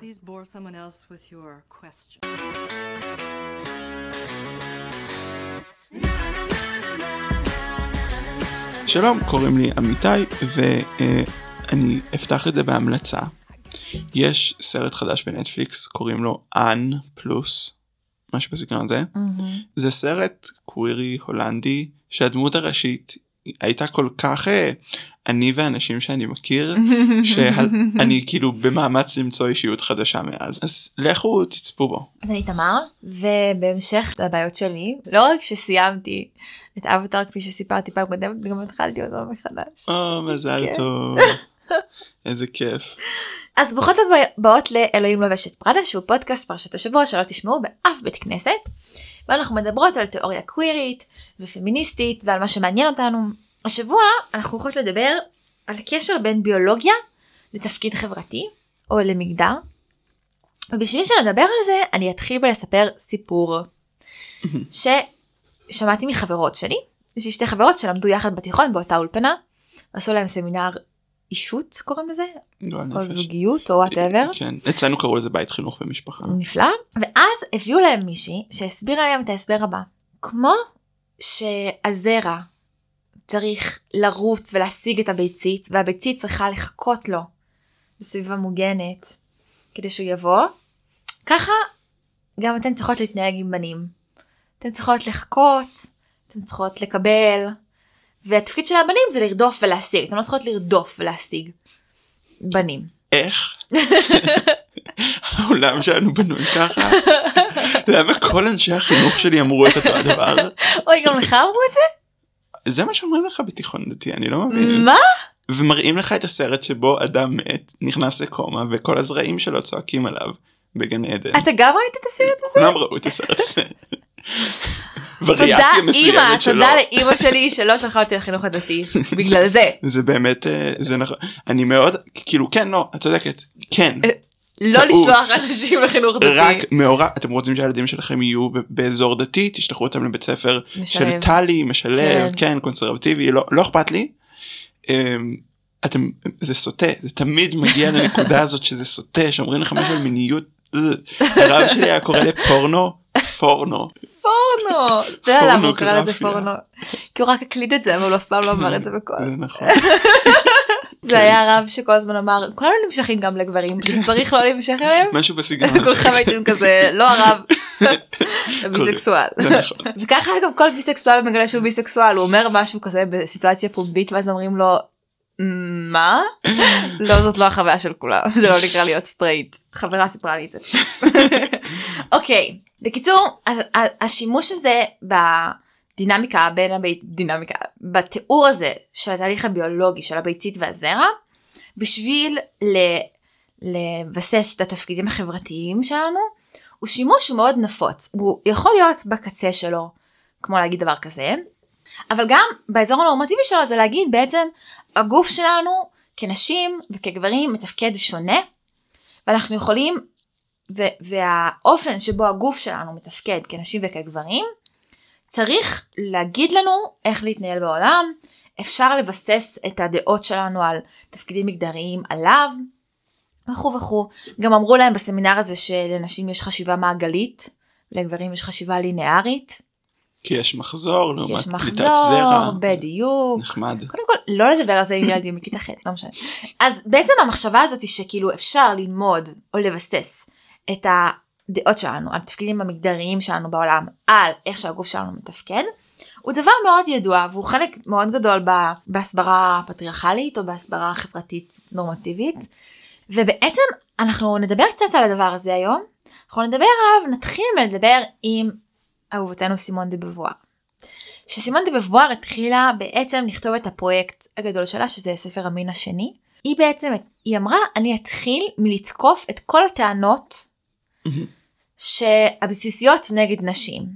Please bore someone else with your question. שלום, קוראים לי אמיתי, ואני אפתח את זה בהמלצה. יש סרט חדש בנטפליקס, קוראים לו אנ פלוס, משהו בסגנון הזה. זה סרט קווירי הולנדי, שהדמות הראשית הייתה כל כך אה, אני ואנשים שאני מכיר, שאני כאילו במאמץ למצוא אישיות חדשה מאז. אז לכו תצפו בו. אז אני תמר, ובהמשך לבעיות שלי, לא רק שסיימתי את אבטר כפי שסיפרתי פעם קודמת, גם התחלתי אותו מחדש. או, מזל. טוב. איזה כיף. אז ברוכות הבאות לאלוהים לובש את פראדה שהוא פודקאסט פרשת השבוע שלא תשמעו באף בית כנסת. ואנחנו מדברות על תיאוריה קווירית ופמיניסטית ועל מה שמעניין אותנו. השבוע אנחנו הולכות לדבר על הקשר בין ביולוגיה לתפקיד חברתי או למגדר. ובשביל שנדבר על זה אני אתחיל בלספר סיפור ששמעתי מחברות שלי. יש לי שתי חברות שלמדו יחד בתיכון באותה אולפנה. עשו להם סמינר אישות קוראים לזה או נפש. זוגיות או whatever. כן, אצלנו קראו לזה בית חינוך ומשפחה. נפלא. ואז הביאו להם מישהי שהסבירה להם את ההסבר הבא. כמו שהזרע צריך לרוץ ולהשיג את הביצית והביצית צריכה לחכות לו בסביבה מוגנת כדי שהוא יבוא, ככה גם אתן צריכות להתנהג עם בנים. אתן צריכות לחכות, אתן צריכות לקבל, והתפקיד של הבנים זה לרדוף ולהשיג. אתן לא צריכות לרדוף ולהשיג בנים. איך? העולם שלנו בנוי ככה? למה כל אנשי החינוך שלי אמרו את אותו הדבר? אוי, גם לך אמרו את זה? זה מה שאומרים לך בתיכון דתי, אני לא מבין. מה? ומראים לך את הסרט שבו אדם מת, נכנס לקומה, וכל הזרעים שלו צועקים עליו בגן עדן. אתה גם ראית את הסרט הזה? כולם ראו את הסרט הזה. וריאציה מסוימת שלו. תודה לאימא שלי שלא שלחה אותי לחינוך הדתי, בגלל זה. זה באמת, אה, זה נכון. אני מאוד, כאילו, כן, לא, את צודקת. כן. לא. לשלוח אנשים לחינוך דתי. רק מעורב, אתם רוצים שהילדים שלכם יהיו באזור דתי, תשלחו אותם לבית ספר של. טלי, משלב, כן. כן, קונסרבטיבי, לא לא אכפת לי. אמ, אתם, זה סוטה, זה תמיד מגיע לנקודה הזאת שזה סוטה, שאומרים לך משהו על מיניות. הרב שלי היה קורא לפורנו, פורנו. פורנו. אתה יודע למה הוא קרא לזה. פורנו? כי הוא רק הקליט את זה אבל הוא אף פעם לא אמר את זה בקול. זה נכון. זה היה הרב שכל הזמן אמר כולנו נמשכים גם לגברים פשוט צריך לא להימשך אליהם. משהו בסגנון הזה. כולכם הייתם כזה לא הרב. ביסקסואל. נכון. וככה גם כל ביסקסואל מגלה שהוא ביסקסואל הוא אומר משהו כזה בסיטואציה פומבית ואז אומרים לו מה? לא זאת לא החוויה של כולם זה לא נקרא להיות סטרייט חברה סיפרה לי את זה. אוקיי בקיצור השימוש הזה בדינמיקה בין הבית דינמיקה בתיאור הזה של התהליך הביולוגי של הביצית והזרע בשביל לבסס את התפקידים החברתיים שלנו הוא שימוש מאוד נפוץ. הוא יכול להיות בקצה שלו כמו להגיד דבר כזה אבל גם באזור הנורמטיבי שלו זה להגיד בעצם הגוף שלנו כנשים וכגברים מתפקד שונה ואנחנו יכולים והאופן שבו הגוף שלנו מתפקד כנשים וכגברים צריך להגיד לנו איך להתנהל בעולם אפשר לבסס את הדעות שלנו על תפקידים מגדריים עליו וכו' וכו'. גם אמרו להם בסמינר הזה שלנשים יש חשיבה מעגלית, לגברים יש חשיבה לינארית, כי יש מחזור כי לעומת יש פליטת מחזור, זרע. בדיוק. נחמד. קודם כל לא לדבר על זה עם ילדים בכיתה ח', לא משנה. אז בעצם המחשבה הזאת היא שכאילו אפשר ללמוד או לבסס את הדעות שלנו, על התפקידים המגדריים שלנו בעולם, על איך שהגוף שלנו מתפקד, הוא דבר מאוד ידוע והוא חלק מאוד גדול בהסברה פטריארכלית או בהסברה חברתית נורמטיבית. ובעצם אנחנו נדבר קצת על הדבר הזה היום. אנחנו נדבר עליו, נתחיל לדבר עם אהובתנו סימון דה בבואר. שסימון דה בבואר התחילה בעצם לכתוב את הפרויקט הגדול שלה שזה ספר המין השני. היא בעצם, היא אמרה אני אתחיל מלתקוף את כל הטענות שהבסיסיות נגד נשים.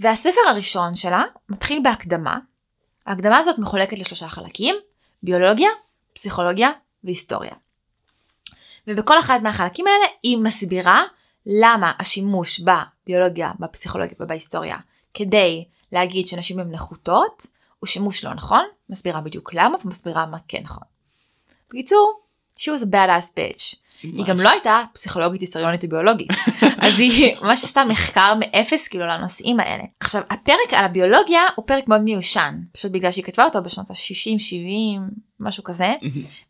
והספר הראשון שלה מתחיל בהקדמה. ההקדמה הזאת מחולקת לשלושה חלקים, ביולוגיה, פסיכולוגיה והיסטוריה. ובכל אחד מהחלקים האלה היא מסבירה למה השימוש בביולוגיה, בפסיכולוגיה ובהיסטוריה כדי להגיד שנשים הן נחותות הוא שימוש לא נכון, מסבירה בדיוק למה ומסבירה מה כן נכון. בקיצור, she was a bad ass bitch. היא גם לא הייתה פסיכולוגית היסטוריונית וביולוגית אז היא ממש עשתה מחקר מאפס כאילו לנושאים האלה. עכשיו הפרק על הביולוגיה הוא פרק מאוד מיושן פשוט בגלל שהיא כתבה אותו בשנות ה-60 70 משהו כזה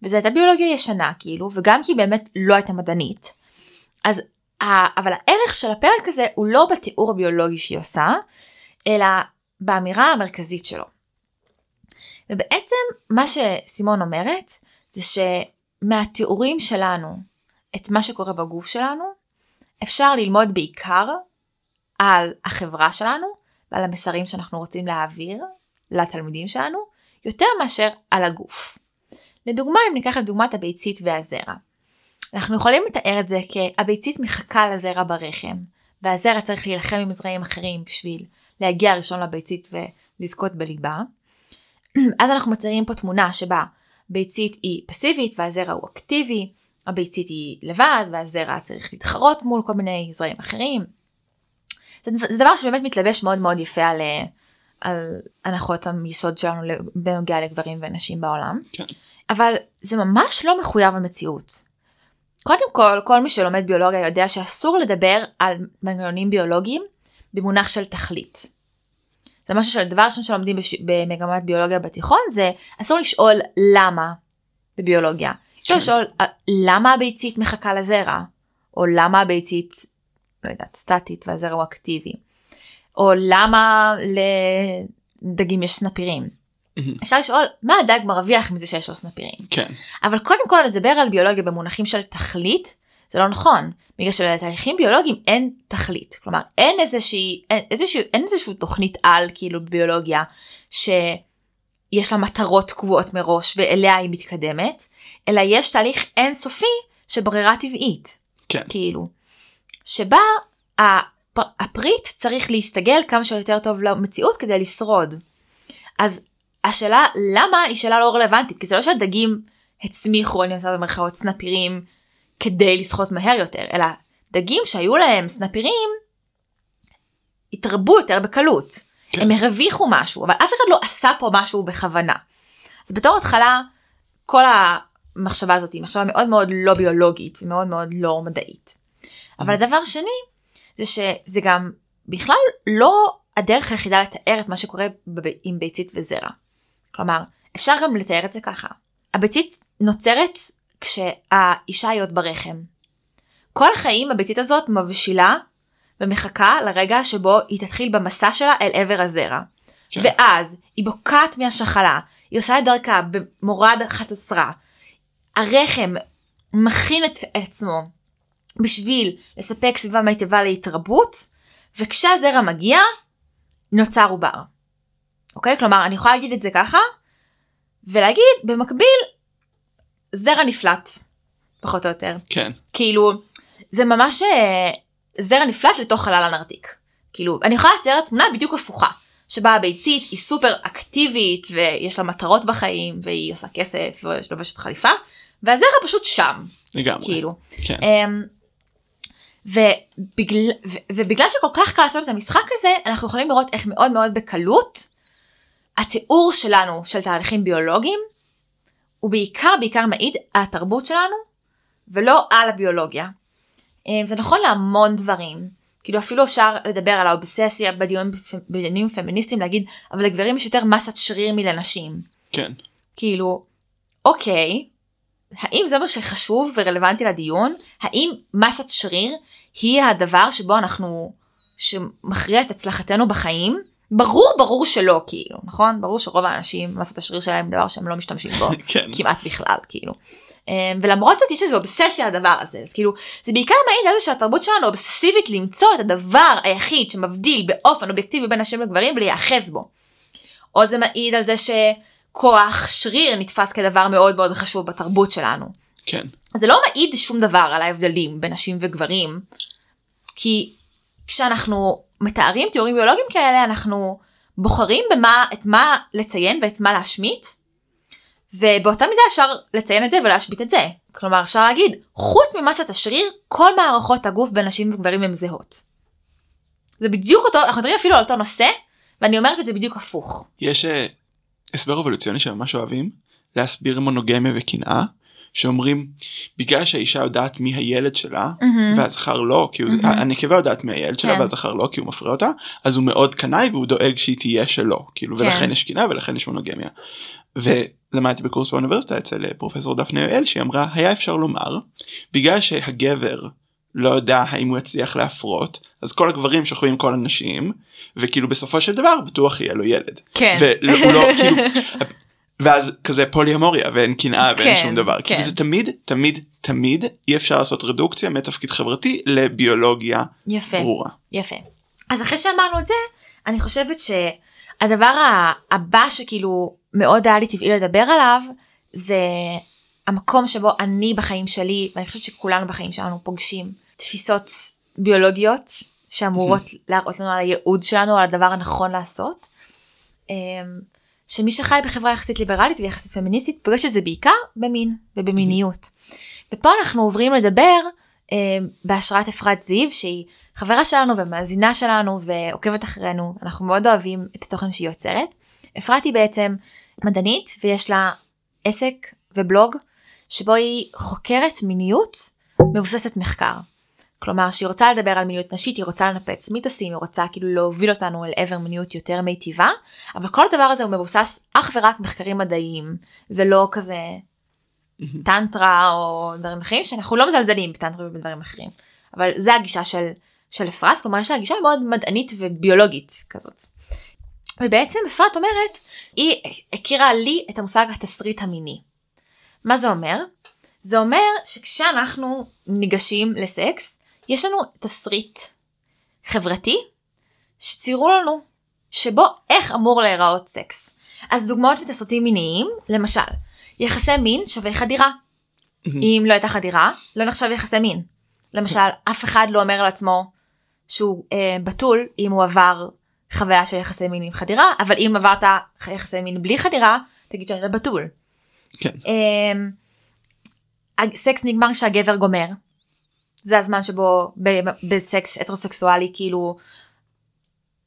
וזה הייתה ביולוגיה ישנה כאילו וגם כי היא באמת לא הייתה מדענית. אז אבל הערך של הפרק הזה הוא לא בתיאור הביולוגי שהיא עושה אלא באמירה המרכזית שלו. ובעצם מה שסימון אומרת זה שמהתיאורים שלנו את מה שקורה בגוף שלנו אפשר ללמוד בעיקר על החברה שלנו ועל המסרים שאנחנו רוצים להעביר לתלמידים שלנו יותר מאשר על הגוף. לדוגמה אם ניקח את דוגמת הביצית והזרע. אנחנו יכולים לתאר את זה כהביצית מחכה לזרע ברחם והזרע צריך להילחם עם זרעים אחרים בשביל להגיע ראשון לביצית ולזכות בליבה. אז אנחנו מציירים פה תמונה שבה ביצית היא פסיבית והזרע הוא אקטיבי, הביצית היא לבד והזרע צריך להתחרות מול כל מיני זרעים אחרים. זה, זה דבר שבאמת מתלבש מאוד מאוד יפה על, אה, על הנחות היסוד שלנו בנוגע לגברים ונשים בעולם. כן. אבל זה ממש לא מחויב המציאות. קודם כל, כל מי שלומד ביולוגיה יודע שאסור לדבר על מנגנונים ביולוגיים במונח של תכלית. זה משהו שהדבר הראשון שלומדים בש... במגמת ביולוגיה בתיכון זה אסור לשאול למה בביולוגיה. אפשר כן. לשאול "אה, למה הביצית מחכה לזרע, או למה הביצית, לא יודעת, סטטית והזרע הוא אקטיבי, או למה לדגים יש סנפירים. אפשר לשאול מה הדג מרוויח מזה שיש לו סנפירים. כן. אבל קודם כל לדבר על ביולוגיה במונחים של תכלית זה לא נכון בגלל שלתהליכים ביולוגיים אין תכלית כלומר אין איזושהי אין איזשהו תוכנית על כאילו ביולוגיה שיש לה מטרות קבועות מראש ואליה היא מתקדמת אלא יש תהליך אינסופי של ברירה טבעית כן. כאילו שבה הפ- הפריט צריך להסתגל כמה שיותר טוב למציאות כדי לשרוד. אז השאלה למה היא שאלה לא רלוונטית כי זה לא שהדגים הצמיחו אני עושה במרכאות סנפירים כדי לשחות מהר יותר אלא דגים שהיו להם סנפירים התרבו יותר בקלות כן. הם הרוויחו משהו אבל אף אחד לא עשה פה משהו בכוונה. אז בתור התחלה כל המחשבה הזאת היא מחשבה מאוד מאוד לא ביולוגית ומאוד מאוד לא מדעית. אבל הדבר שני זה שזה גם בכלל לא הדרך היחידה לתאר את מה שקורה עם ביצית וזרע. כלומר, אפשר גם לתאר את זה ככה. הביצית נוצרת כשהאישה היא עוד ברחם. כל החיים הביצית הזאת מבשילה ומחכה לרגע שבו היא תתחיל במסע שלה אל עבר הזרע. כן. ואז היא בוקעת מהשחלה, היא עושה את דרכה במורד חצוצרה. הרחם מכין את עצמו בשביל לספק סביבה מיטבה להתרבות, וכשהזרע מגיע, נוצר עובר. אוקיי? כלומר, אני יכולה להגיד את זה ככה, ולהגיד במקביל, זרע נפלט, פחות או יותר. כן. כאילו, זה ממש אה, זרע נפלט לתוך חלל הנרתיק. כאילו, אני יכולה לצייר תמונה בדיוק הפוכה, שבה הביצית היא סופר אקטיבית ויש לה מטרות בחיים והיא עושה כסף ויש לובשת חליפה, והזרע פשוט שם, לגמרי. כאילו. כן. אמ, ובגלל, ו, ובגלל שכל כך קל לעשות את המשחק הזה, אנחנו יכולים לראות איך מאוד מאוד בקלות התיאור שלנו של תהליכים ביולוגיים הוא בעיקר בעיקר מעיד על התרבות שלנו ולא על הביולוגיה. אמ, זה נכון להמון דברים. כאילו אפילו אפשר לדבר על האובססיה בדיון, בדיונים פמיניסטיים להגיד אבל לגברים יש יותר מסת שריר מלנשים. כן. כאילו, אוקיי, האם זה מה שחשוב ורלוונטי לדיון? האם מסת שריר היא הדבר שבו אנחנו, שמכריע את הצלחתנו בחיים? ברור ברור שלא כאילו, נכון? ברור שרוב האנשים מסת השריר שלהם דבר שהם לא משתמשים בו כן. כמעט בכלל כאילו. אמ, ולמרות זאת יש איזו אובססיה לדבר הזה אז כאילו זה בעיקר מעיד על זה שהתרבות שלנו אובססיבית למצוא את הדבר היחיד שמבדיל באופן אובייקטיבי בין נשים לגברים ולהיאחז בו. או זה מעיד על זה שכוח שריר נתפס כדבר מאוד מאוד חשוב בתרבות שלנו. כן. זה לא מעיד שום דבר על ההבדלים בין נשים וגברים, כי כשאנחנו מתארים תיאורים ביולוגיים כאלה אנחנו בוחרים במה את מה לציין ואת מה להשמיט, ובאותה מידה אפשר לציין את זה ולהשמיט את זה. כלומר אפשר להגיד חוץ ממסת השריר כל מערכות הגוף בין נשים וגברים הן זהות. זה בדיוק אותו אנחנו מדברים אפילו על אותו נושא ואני אומרת את זה בדיוק הפוך. יש אה, הסבר אבולוציוני שממש אוהבים להסביר מונוגמיה וקנאה שאומרים בגלל שהאישה יודעת מי הילד שלה מהמם. והזכר לא כי הוא, מהמם. הנקבה יודעת מי הילד שלה כן. והזכר לא כי הוא מפריע אותה אז הוא מאוד קנאי והוא דואג שהיא תהיה שלו כאילו כן. ולכן יש קנאה ולכן יש מונוגמיה. ולמדתי בקורס באוניברסיטה אצל אה, פרופסור דפנה יואל שהיא אמרה היה אפשר לומר בגלל שהגבר לא יודע האם הוא יצליח להפרות אז כל הגברים שוכבים עם כל הנשים וכאילו בסופו של דבר בטוח יהיה לו ילד. כן. והוא לא כאילו ואז כזה פוליומוריה ואין קנאה ואין כן, שום דבר כן. כאילו זה תמיד תמיד תמיד אי אפשר לעשות רדוקציה מתפקיד חברתי לביולוגיה יפה. ברורה. יפה. אז אחרי שאמרנו את זה, אני חושבת שהדבר הבא שכאילו מאוד היה לי טבעי לדבר עליו, זה המקום שבו אני בחיים שלי, ואני חושבת שכולנו בחיים שלנו פוגשים תפיסות ביולוגיות שאמורות להראות לנו על הייעוד שלנו, על הדבר הנכון לעשות. שמי שחי בחברה יחסית ליברלית ויחסית פמיניסטית פוגש את זה בעיקר במין ובמיניות. ופה אנחנו עוברים לדבר אה, בהשראת אפרת זיו שהיא חברה שלנו ומאזינה שלנו ועוקבת אחרינו אנחנו מאוד אוהבים את התוכן שהיא יוצרת. אפרת היא בעצם מדענית ויש לה עסק ובלוג שבו היא חוקרת מיניות מבוססת מחקר. כלומר שהיא רוצה לדבר על מיניות נשית היא רוצה לנפץ מיתוסים היא רוצה כאילו להוביל אותנו אל עבר מיניות יותר מיטיבה אבל כל הדבר הזה הוא מבוסס אך ורק מחקרים מדעיים ולא כזה טנטרה או דברים אחרים שאנחנו לא מזלזלים בטנטרה ובדברים אחרים אבל זה הגישה של של אפרת כלומר יש לה גישה מאוד מדענית וביולוגית כזאת. ובעצם אפרת אומרת היא הכירה לי את המושג התסריט המיני. מה זה אומר? זה אומר שכשאנחנו ניגשים לסקס יש לנו תסריט חברתי שציירו לנו שבו איך אמור להיראות סקס. אז דוגמאות לתסריטים מיניים למשל יחסי מין שווה חדירה. אם לא הייתה חדירה לא נחשב יחסי מין. למשל אף אחד לא אומר לעצמו שהוא אה, בתול אם הוא עבר חוויה של יחסי מין עם חדירה אבל אם עברת יחסי מין בלי חדירה תגיד שאתה בתול. כן. אמ, הסקס נגמר כשהגבר גומר. זה הזמן שבו ב- בסקס הטרוסקסואלי כאילו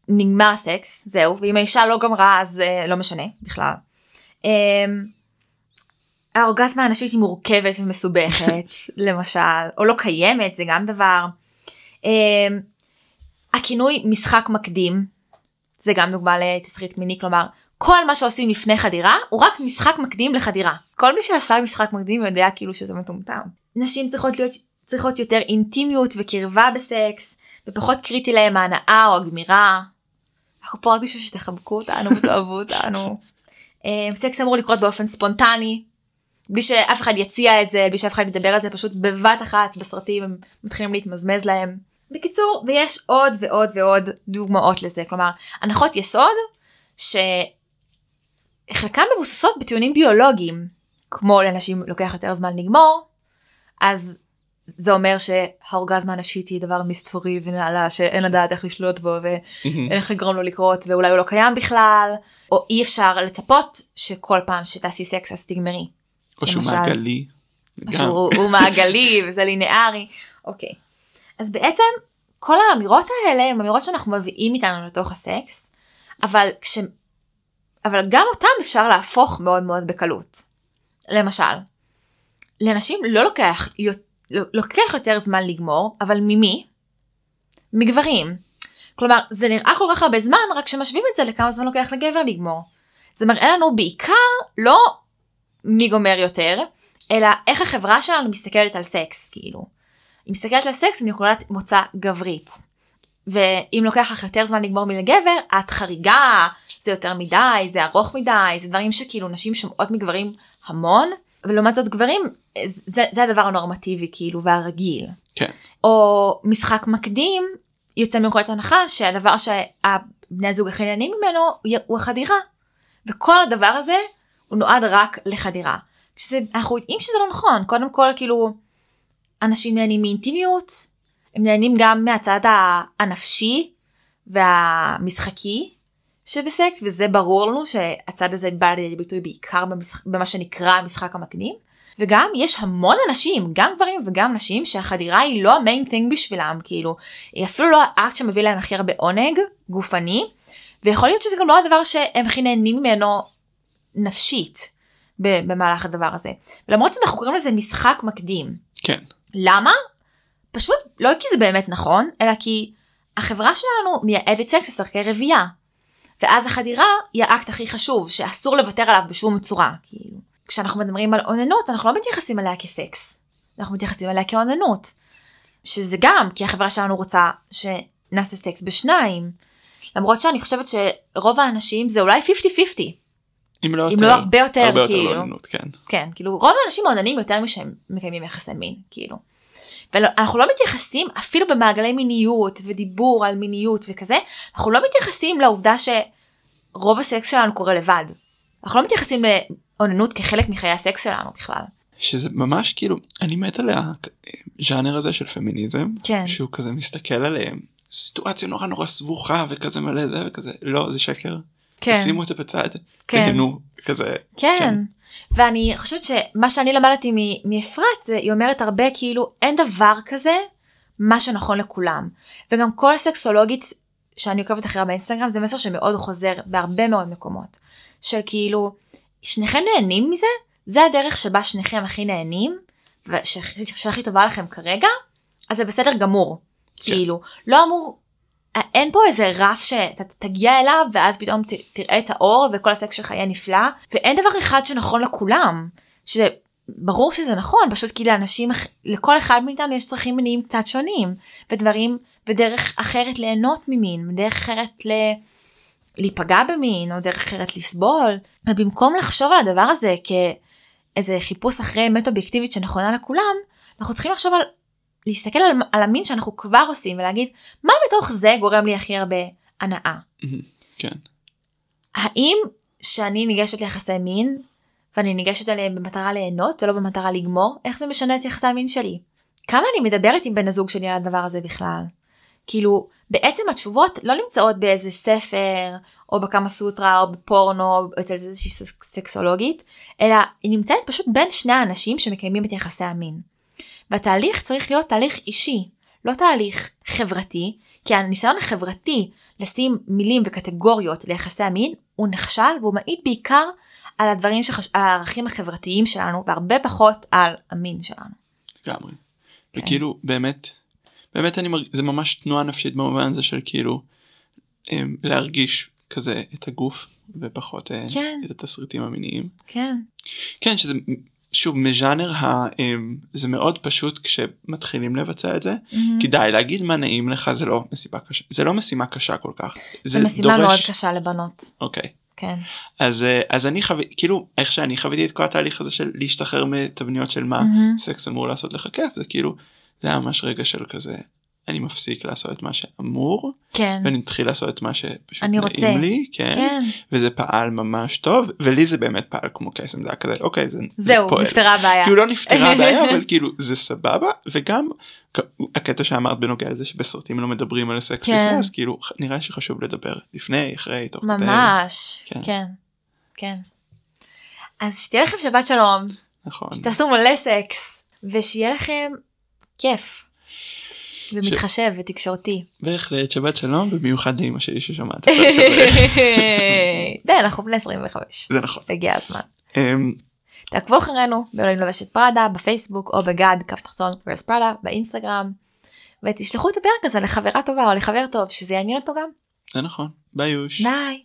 נגמר הסקס זהו ואם האישה לא גמרה אז אה, לא משנה בכלל. אמ, האורגזמה הנשית היא מורכבת ומסובכת למשל או לא קיימת זה גם דבר. אמ, הכינוי משחק מקדים זה גם דוגמה לתסריט מיני כלומר כל מה שעושים לפני חדירה הוא רק משחק מקדים לחדירה. כל מי שעשה משחק מקדים יודע כאילו שזה מטומטם. נשים צריכות להיות צריכות יותר אינטימיות וקרבה בסקס ופחות קריטי להם ההנאה או הגמירה. אנחנו פה רק בשביל שתחבקו אותנו ותאהבו אותנו. אה, סקס אמור לקרות באופן ספונטני. בלי שאף אחד יציע את זה בלי שאף אחד ידבר על זה פשוט בבת אחת בסרטים הם מתחילים להתמזמז להם. בקיצור ויש עוד ועוד ועוד דוגמאות לזה כלומר הנחות יסוד שחלקן מבוססות בטיעונים ביולוגיים כמו לנשים לוקח יותר זמן לגמור אז זה אומר שהאורגזמה הנשית היא דבר מסתורי ונעלה שאין לדעת איך לשלוט בו ואין איך לגרום לו לקרות ואולי הוא לא קיים בכלל או אי אפשר לצפות שכל פעם שתעשי סקס אז תגמרי. או שהוא למשל. מעגלי. גם. שהוא הוא מעגלי וזה לינארי אוקיי אז בעצם כל האמירות האלה הם אמירות שאנחנו מביאים איתנו לתוך הסקס אבל כש... אבל גם אותם אפשר להפוך מאוד מאוד בקלות. למשל לנשים לא לוקח יות- לא- לוקח יותר זמן לגמור אבל ממי? מגברים. כלומר זה נראה כל כך הרבה זמן רק שמשווים את זה לכמה זמן לוקח לגבר לגמור. זה מראה לנו בעיקר לא מי גומר יותר אלא איך החברה שלנו מסתכלת על סקס כאילו. היא מסתכלת על סקס מנקודת מוצא גברית. ואם לוקח לך יותר זמן לגמור מלגבר את חריגה זה יותר מדי זה ארוך מדי זה דברים שכאילו נשים שומעות מגברים המון ולעומת זאת גברים זה, זה הדבר הנורמטיבי כאילו והרגיל. כן. או משחק מקדים יוצא מנקודת הנחה שהדבר שהבני הזוג הכי נהנים ממנו הוא החדירה. וכל הדבר הזה הוא נועד רק לחדירה. כשזה, אנחנו יודעים שזה לא נכון קודם כל כאילו אנשים נהנים מאינטימיות הם נהנים גם מהצד הנפשי והמשחקי שבסקס וזה ברור לנו שהצד הזה בא לידי ביטוי בעיקר במשחק, במה שנקרא המשחק המקדים וגם יש המון אנשים גם גברים וגם נשים שהחדירה היא לא המיין thing בשבילם כאילו היא אפילו לא האקט שמביא להם הכי הרבה עונג גופני ויכול להיות שזה גם לא הדבר שהם הכי נהנים ממנו נפשית במהלך הדבר הזה. ולמרות שאנחנו קוראים לזה משחק מקדים. כן. למה? פשוט לא כי זה באמת נכון, אלא כי החברה שלנו מייעדת סקס לסרקי רבייה. ואז החדירה היא האקט הכי חשוב, שאסור לוותר עליו בשום צורה. כאילו, כשאנחנו מדברים על אוננות, אנחנו לא מתייחסים אליה כסקס. אנחנו מתייחסים אליה כאוננות. שזה גם כי החברה שלנו רוצה שנעשה סקס בשניים. למרות שאני חושבת שרוב האנשים זה אולי 50-50. אם לא אם יותר. לא הרבה יותר, הרבה יותר כאילו. לאוננות, כן. כן, כאילו רוב האנשים מעוננים יותר משהם מקיימים יחסי מין, כאילו. ואנחנו לא מתייחסים אפילו במעגלי מיניות ודיבור על מיניות וכזה, אנחנו לא מתייחסים לעובדה שרוב הסקס שלנו קורה לבד. אנחנו לא מתייחסים לאוננות כחלק מחיי הסקס שלנו בכלל. שזה ממש כאילו אני מת על הז'אנר הזה של פמיניזם כן. שהוא כזה מסתכל עליהם סיטואציה נורא נורא סבוכה וכזה מלא זה וכזה לא זה שקר כן. שימו את זה בצד כן. תהנו כזה כן. ואני חושבת שמה שאני למדתי מאפרת זה היא אומרת הרבה כאילו אין דבר כזה מה שנכון לכולם. וגם כל סקסולוגית שאני עוקבת אחריה באינסטגרם זה מסר שמאוד חוזר בהרבה מאוד מקומות. של כאילו שניכם נהנים מזה זה הדרך שבה שניכם הכי נהנים וש- שהכי טובה לכם כרגע אז זה בסדר גמור. כן. כאילו לא אמור אין פה איזה רף שאתה תגיע אליו ואז פתאום ת, תראה את האור וכל הסקס שלך יהיה נפלא ואין דבר אחד שנכון לכולם. שברור שזה נכון פשוט כי לאנשים לכל אחד מאיתנו יש צרכים מיניים קצת שונים ודברים ודרך אחרת ליהנות ממין ודרך אחרת ל... להיפגע במין או דרך אחרת לסבול ובמקום לחשוב על הדבר הזה כאיזה חיפוש אחרי אמת אובייקטיבית שנכונה לכולם אנחנו צריכים לחשוב על להסתכל על, על המין שאנחנו כבר עושים ולהגיד מה בתוך זה גורם לי הכי הרבה הנאה. כן האם שאני ניגשת ליחסי מין ואני ניגשת אליהם במטרה ליהנות ולא במטרה לגמור איך זה משנה את יחסי המין שלי? כמה אני מדברת עם בן הזוג שלי על הדבר הזה בכלל? כאילו בעצם התשובות לא נמצאות באיזה ספר או בכמה סוטרה או בפורנו או אצל איזושהי סק- סקסולוגית אלא היא נמצאת פשוט בין שני האנשים שמקיימים את יחסי המין. והתהליך צריך להיות תהליך אישי לא תהליך חברתי כי הניסיון החברתי לשים מילים וקטגוריות ליחסי המין הוא נכשל והוא מעיד בעיקר על הדברים שחש... על הערכים החברתיים שלנו והרבה פחות על המין שלנו. לגמרי. כן. וכאילו באמת באמת אני מרגיש זה ממש תנועה נפשית במובן הזה של כאילו אמ, להרגיש כזה את הגוף ופחות אה, כן. את התסריטים המיניים. כן. כן שזה שוב מז'אנר ה... אמ, זה מאוד פשוט כשמתחילים לבצע את זה כדאי להגיד מה נעים לך זה לא מסיבה קשה זה לא משימה קשה כל כך זו משימה מאוד קשה לבנות. אוקיי כן. אז אה, אז אני חוויתי כאילו איך שאני חוויתי את כל התהליך הזה של להשתחרר מתבניות של מה מהמם. סקס אמור לעשות לך כיף זה כאילו זה היה ממש רגע של כזה אני מפסיק לעשות את מה שאמור כן. ואני מתחיל לעשות את מה שפשוט נעים רוצה. לי כן, כן. וזה פעל ממש טוב ולי זה באמת פעל כמו קסם זה היה כזה אוקיי זה, זה זהו, פועל. נפתרה הבעיה. כאילו לא נפתרה הבעיה אבל כאילו זה סבבה וגם הקטע שאמרת בנוגע לזה שבסרטים לא מדברים על סקס כן. לפני אז כאילו נראה שחשוב לדבר לפני אחרי תוך כדי. ממש. כן. כן. כן. אז שתהיה לכם שבת שלום, נכון שתעשו מלא סקס, ושיהיה לכם כיף. ומתחשב ותקשורתי. בהחלט שבת שלום במיוחד לאמא שלי ששמעת. די, אנחנו בני 25. זה נכון. הגיע הזמן. אמ, תעקבו אחרינו באלוהים לובשת פראדה בפייסבוק או ב God קו תחתון wears Prada באינסטגרם. ותשלחו את הפרק הזה לחברה טובה או לחבר טוב שזה יעניין אותו גם. זה נכון ביי יוש. ביי.